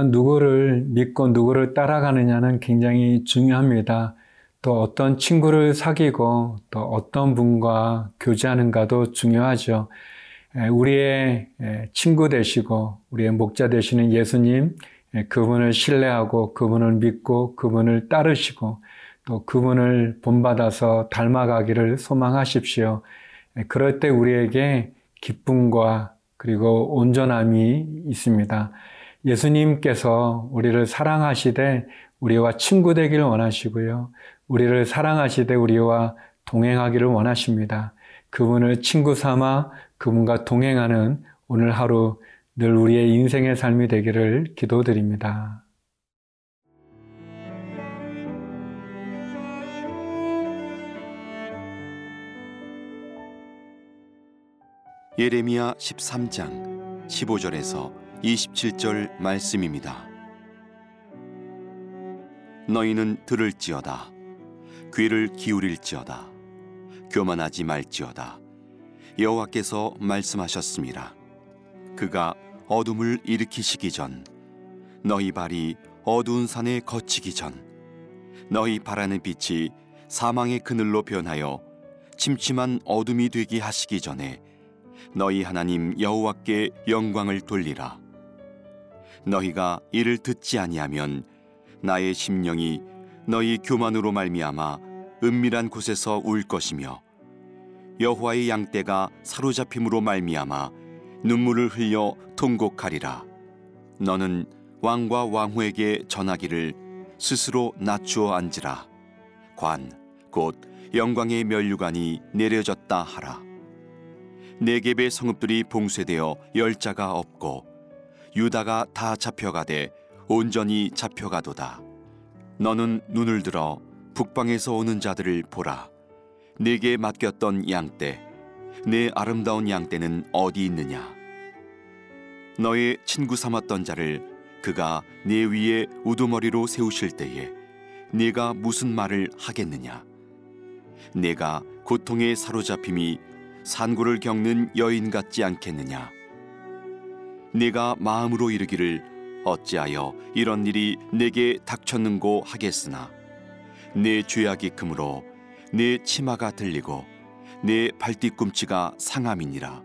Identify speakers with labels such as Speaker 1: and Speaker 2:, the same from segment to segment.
Speaker 1: 우리가 누구를 믿고 누구를 따라가느냐는 굉장히 중요합니다. 또 어떤 친구를 사귀고 또 어떤 분과 교제하는가도 중요하죠. 우리의 친구 되시고 우리의 목자 되시는 예수님, 그분을 신뢰하고 그분을 믿고 그분을 따르시고 또 그분을 본받아서 닮아가기를 소망하십시오. 그럴 때 우리에게 기쁨과 그리고 온전함이 있습니다. 예수님께서 우리를 사랑하시되 우리와 친구 되기를 원하시고요. 우리를 사랑하시되 우리와 동행하기를 원하십니다. 그분을 친구 삼아 그분과 동행하는 오늘 하루 늘 우리의 인생의 삶이 되기를 기도드립니다.
Speaker 2: 예레미야 13장 15절에서 27절 말씀입니다. 너희는 들을지어다 귀를 기울일지어다 교만하지 말지어다 여호와께서 말씀하셨습니다. 그가 어둠을 일으키시기 전 너희 발이 어두운 산에 거치기 전 너희 바라는 빛이 사망의 그늘로 변하여 침침한 어둠이 되게 하시기 전에 너희 하나님 여호와께 영광을 돌리라. 너희가 이를 듣지 아니하면 나의 심령이 너희 교만으로 말미암아 은밀한 곳에서 울 것이며 여호와의 양떼가 사로잡힘으로 말미암아 눈물을 흘려 통곡하리라. 너는 왕과 왕후에게 전하기를 스스로 낮추어 앉으라. 관, 곧 영광의 면류관이 내려졌다 하라. 네겝의 성읍들이 봉쇄되어 열자가 없고 유다가 다 잡혀가되 온전히 잡혀가도다. 너는 눈을 들어 북방에서 오는 자들을 보라. 네게 맡겼던 양떼, 내 아름다운 양떼는 어디 있느냐? 너의 친구 삼았던 자를 그가 네 위에 우두머리로 세우실 때에 네가 무슨 말을 하겠느냐? 내가 고통에 사로잡힘이 산고를 겪는 여인 같지 않겠느냐? 네가 마음으로 이르기를 어찌하여 이런 일이 내게 닥쳤는고 하겠으나? 내 죄악이 크므로 내 치마가 들리고 내 발뒤꿈치가 상함이니라.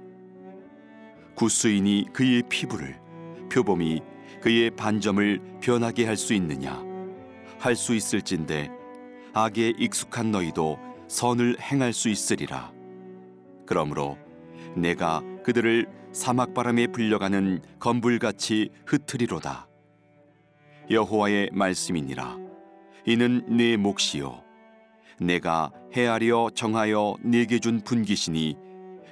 Speaker 2: 구수인이 그의 피부를 표범이 그의 반점을 변하게 할 수 있느냐? 할 수 있을진데 악에 익숙한 너희도 선을 행할 수 있으리라. 그러므로 내가 그들을 사막바람에 불려가는 건불같이 흩트리로다. 여호와의 말씀이니라. 이는 내 몫이요. 내가 헤아려 정하여 네게 준 분기시니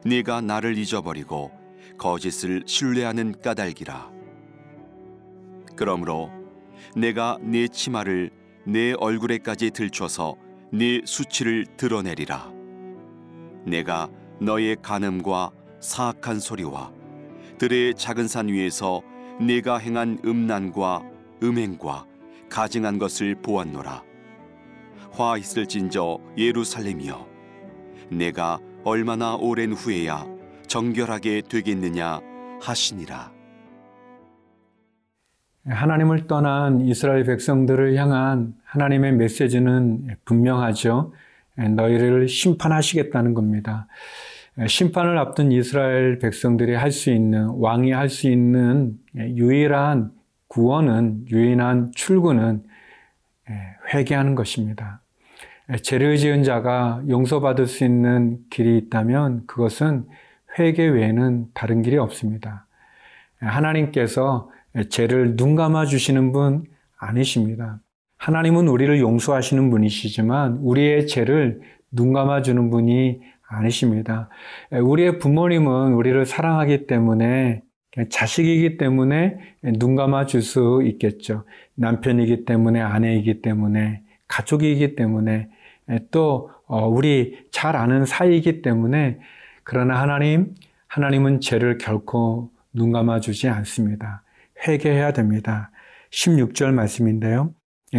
Speaker 2: 네가 나를 잊어버리고 거짓을 신뢰하는 까닭이라. 그러므로 내가 네 치마를 내 얼굴에까지 들춰서 네 수치를 드러내리라. 내가 너의 간음과 사악한 소리와 들의 작은 산 위에서 네가 행한 음란과 음행과 가증한 것을 보았노라 화 있을진저 예루살렘이여 내가 얼마나 오랜 후에야 정결하게 되겠느냐 하시니라
Speaker 1: 하나님을 떠난 이스라엘 백성들을 향한 하나님의 메시지는 분명하죠. 너희를 심판하시겠다는 겁니다. 심판을 앞둔 이스라엘 백성들이 할 수 있는, 왕이 할 수 있는 유일한 구원은, 유일한 출구는 회개하는 것입니다. 죄를 지은 자가 용서받을 수 있는 길이 있다면 그것은 회개 외에는 다른 길이 없습니다. 하나님께서 죄를 눈 감아 주시는 분 아니십니다. 하나님은 우리를 용서하시는 분이시지만 우리의 죄를 눈 감아 주는 분이 아니십니다. 우리의 부모님은 우리를 사랑하기 때문에 자식이기 때문에 눈 감아 줄 수 있겠죠. 남편이기 때문에 아내이기 때문에 가족이기 때문에 또 어, 우리 잘 아는 사이이기 때문에 그러나 하나님 하나님은 죄를 결코 눈 감아 주지 않습니다. 회개해야 됩니다. 16절 말씀인데요.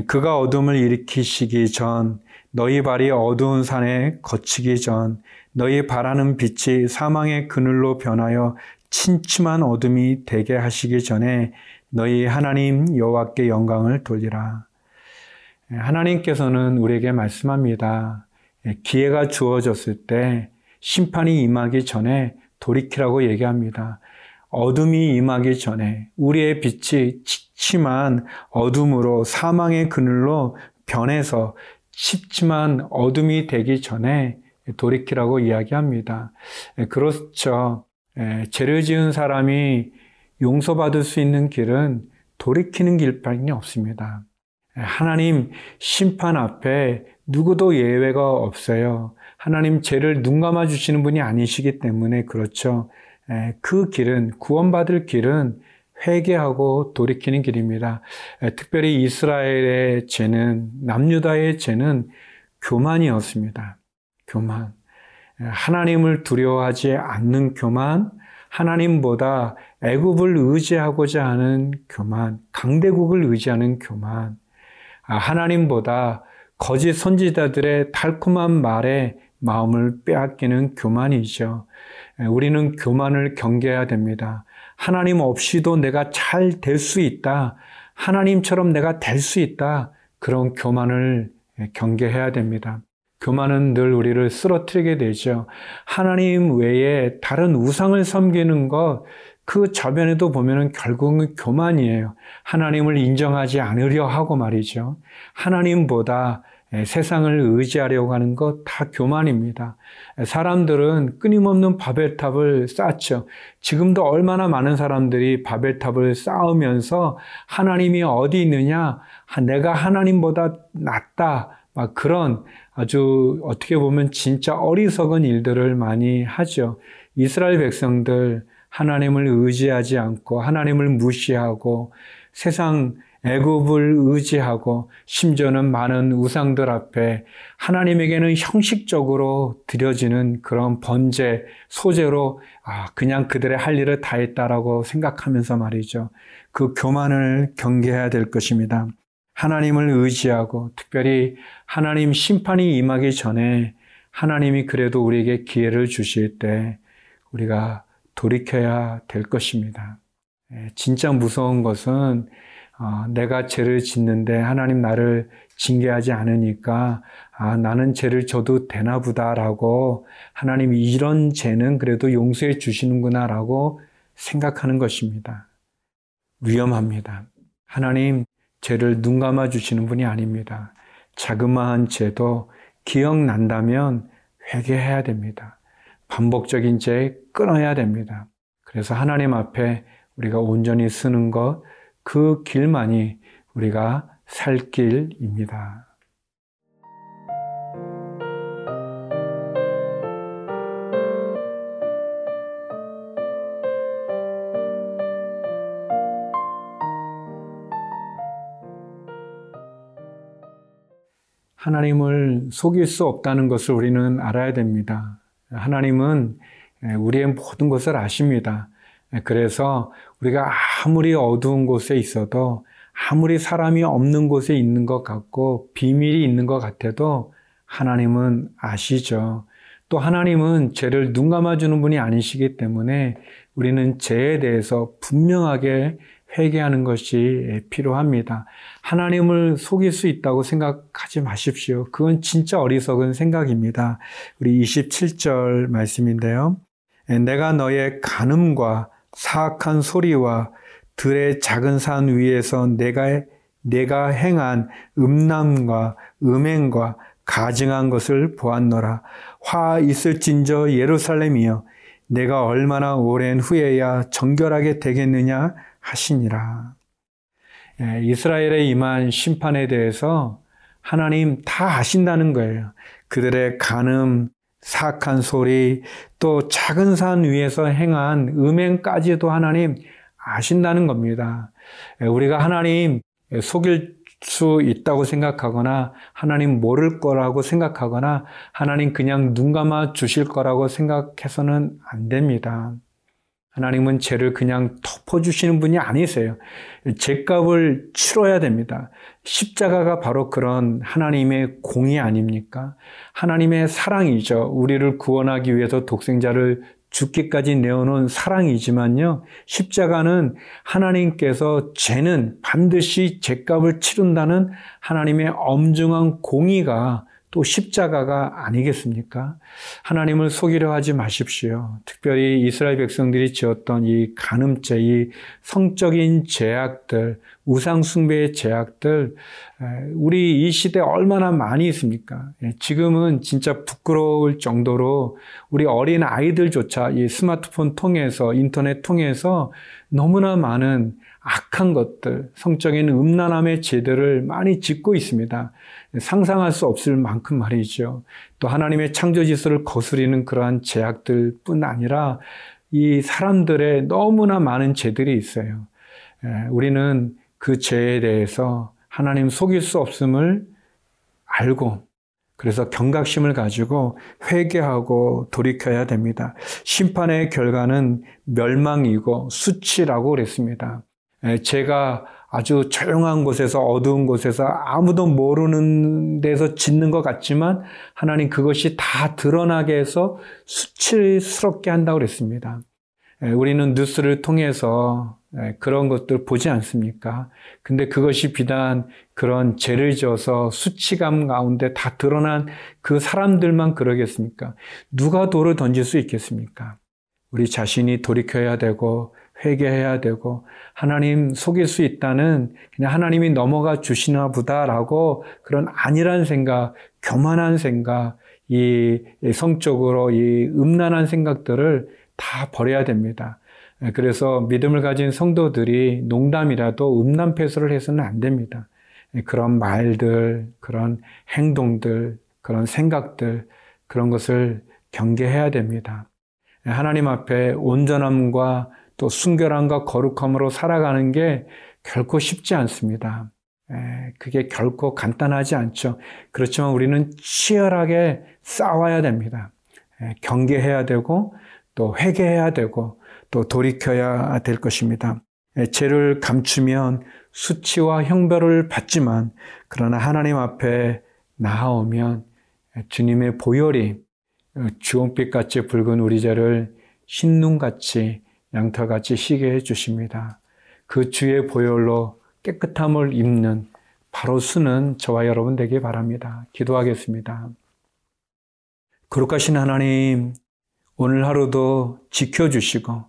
Speaker 1: 그가 어둠을 일으키시기 전 너희 발이 어두운 산에 거치기 전 너희 바라는 빛이 사망의 그늘로 변하여 침침한 어둠이 되게 하시기 전에 너희 하나님 여호와께 영광을 돌리라. 하나님께서는 우리에게 말씀합니다. 기회가 주어졌을 때 심판이 임하기 전에 돌이키라고 얘기합니다. 어둠이 임하기 전에 우리의 빛이 칙침한 어둠으로 사망의 그늘로 변해서 칩침한 어둠이 되기 전에 돌이키라고 이야기합니다. 그렇죠. 죄를 지은 사람이 용서받을 수 있는 길은 돌이키는 길밖에 없습니다. 하나님 심판 앞에 누구도 예외가 없어요. 하나님 죄를 눈 감아 주시는 분이 아니시기 때문에 그렇죠. 그 길은 구원받을 길은 회개하고 돌이키는 길입니다. 특별히 이스라엘의 죄는 남유다의 죄는 교만이었습니다. 교만. 하나님을 두려워하지 않는 교만, 하나님보다 애굽을 의지하고자 하는 교만, 강대국을 의지하는 교만, 아, 하나님보다 거짓 선지자들의 달콤한 말에 마음을 빼앗기는 교만이죠. 우리는 교만을 경계해야 됩니다. 하나님 없이도 내가 잘 될 수 있다. 하나님처럼 내가 될 수 있다. 그런 교만을 경계해야 됩니다. 교만은 늘 우리를 쓰러뜨리게 되죠. 하나님 외에 다른 우상을 섬기는 것, 그 저변에도 보면은 결국은 교만이에요. 하나님을 인정하지 않으려 하고 말이죠. 하나님보다 세상을 의지하려고 하는 것 다 교만입니다. 사람들은 끊임없는 바벨탑을 쌓죠. 지금도 얼마나 많은 사람들이 바벨탑을 쌓으면서 하나님이 어디 있느냐? 내가 하나님보다 낫다. 막 그런 아주 어떻게 보면 진짜 어리석은 일들을 많이 하죠. 이스라엘 백성들 하나님을 의지하지 않고 하나님을 무시하고 세상 애굽을 의지하고 심지어는 많은 우상들 앞에 하나님에게는 형식적으로 드려지는 그런 번제 소재로 아 그냥 그들의 할 일을 다 했다라고 생각하면서 말이죠. 그 교만을 경계해야 될 것입니다. 하나님을 의지하고 특별히 하나님 심판이 임하기 전에 하나님이 그래도 우리에게 기회를 주실 때 우리가 돌이켜야 될 것입니다. 예, 진짜 무서운 것은 어, 내가 죄를 짓는데 하나님 나를 징계하지 않으니까 아, 나는 죄를 져도 되나 보다라고 하나님 이런 죄는 그래도 용서해 주시는구나라고 생각하는 것입니다. 위험합니다. 하나님 죄를 눈 감아 주시는 분이 아닙니다. 자그마한 죄도 기억난다면 회개해야 됩니다. 반복적인 죄 끊어야 됩니다. 그래서 하나님 앞에 우리가 온전히 쓰는 것, 그 길만이 우리가 살 길입니다. 하나님을 속일 수 없다는 것을 우리는 알아야 됩니다. 하나님은 우리의 모든 것을 아십니다. 그래서 우리가 아무리 어두운 곳에 있어도 아무리 사람이 없는 곳에 있는 것 같고 비밀이 있는 것 같아도 하나님은 아시죠. 또 하나님은 죄를 눈 감아주는 분이 아니시기 때문에 우리는 죄에 대해서 분명하게 회개하는 것이 필요합니다. 하나님을 속일 수 있다고 생각하지 마십시오. 그건 진짜 어리석은 생각입니다. 우리 27절 말씀인데요. 내가 너의 간음과 사악한 소리와 들의 작은 산 위에서 내가 내가 행한 음란과 음행과 가증한 것을 보았노라. 화 있을진저 예루살렘이여 내가 얼마나 오랜 후에야 정결하게 되겠느냐 하시니라. 예, 이스라엘의 임한 심판에 대해서 하나님 다 아신다는 거예요. 그들의 간음, 사악한 소리, 또 작은 산 위에서 행한 음행까지도 하나님 아신다는 겁니다. 예, 우리가 하나님 속일 수 있다고 생각하거나 하나님 모를 거라고 생각하거나 하나님 그냥 눈 감아 주실 거라고 생각해서는 안 됩니다. 하나님은 죄를 그냥 덮어주시는 분이 아니세요. 죄값을 치러야 됩니다. 십자가가 바로 그런 하나님의 공이 아닙니까? 하나님의 사랑이죠. 우리를 구원하기 위해서 독생자를 죽기까지 내어놓은 사랑이지만요. 십자가는 하나님께서 죄는 반드시 죄값을 치른다는 하나님의 엄중한 공의가 또 십자가가 아니겠습니까? 하나님을 속이려 하지 마십시오. 특별히 이스라엘 백성들이 지었던 이 간음죄, 이 성적인 죄악들, 우상숭배의 죄악들, 우리 이 시대에 얼마나 많이 있습니까? 예, 지금은 진짜 부끄러울 정도로 우리 어린 아이들조차 이 스마트폰 통해서, 인터넷 통해서 너무나 많은 악한 것들, 성적인 음란함의 죄들을 많이 짓고 있습니다. 상상할 수 없을 만큼 말이죠. 또 하나님의 창조 지수를 거스리는 그러한 제약들 뿐 아니라 이 사람들의 너무나 많은 죄들이 있어요. 우리는 그 죄에 대해서 하나님 속일 수 없음을 알고 그래서 경각심을 가지고 회개하고 돌이켜야 됩니다. 심판의 결과는 멸망이고 수치라고 그랬습니다. 제가 아주 조용한 곳에서 어두운 곳에서 아무도 모르는 데서 짓는 것 같지만 하나님 그것이 다 드러나게 해서 수치스럽게 한다고 그랬습니다. 우리는 뉴스를 통해서 그런 것들 보지 않습니까? 근데 그것이 비단 그런 죄를 져서 수치감 가운데 다 드러난 그 사람들만 그러겠습니까? 누가 돌을 던질 수 있겠습니까? 우리 자신이 돌이켜야 되고 회개해야 되고 하나님 속일 수 있다는 그냥 하나님이 넘어가 주시나 보다라고 그런 아니란 생각, 교만한 생각, 이 성적으로 이 음란한 생각들을 다 버려야 됩니다. 그래서 믿음을 가진 성도들이 농담이라도 음란 패소를 해서는 안 됩니다. 그런 말들, 그런 행동들, 그런 생각들, 그런 것을 경계해야 됩니다. 하나님 앞에 온전함과 또 순결함과 거룩함으로 살아가는 게 결코 쉽지 않습니다. 그게 결코 간단하지 않죠. 그렇지만 우리는 치열하게 싸워야 됩니다. 경계해야 되고 또 회개해야 되고 또 돌이켜야 될 것입니다. 죄를 감추면 수치와 형벌을 받지만 그러나 하나님 앞에 나아오면 주님의 보혈이 주홍빛같이 붉은 우리 죄를 신눈같이 양털같이 시게 해 주십니다. 그 주의 보혈로 깨끗함을 입는 바로 수는 저와 여러분 되길 바랍니다. 기도하겠습니다. 거룩하신 하나님, 오늘 하루도 지켜주시고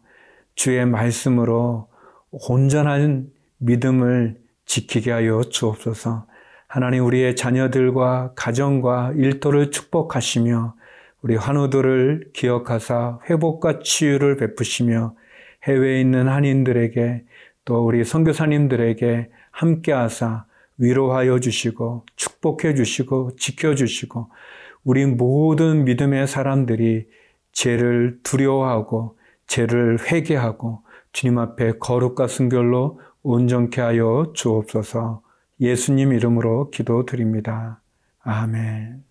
Speaker 1: 주의 말씀으로 온전한 믿음을 지키게 하여 주옵소서. 하나님 우리의 자녀들과 가정과 일터를 축복하시며 우리 환우들을 기억하사 회복과 치유를 베푸시며 해외에 있는 한인들에게 또 우리 선교사님들에게 함께하사 위로하여 주시고 축복해 주시고 지켜 주시고 우리 모든 믿음의 사람들이 죄를 두려워하고 죄를 회개하고 주님 앞에 거룩과 순결로 온전케 하여 주옵소서. 예수님 이름으로 기도드립니다. 아멘.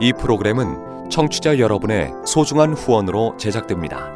Speaker 3: 이 프로그램은 청취자 여러분의 소중한 후원으로 제작됩니다.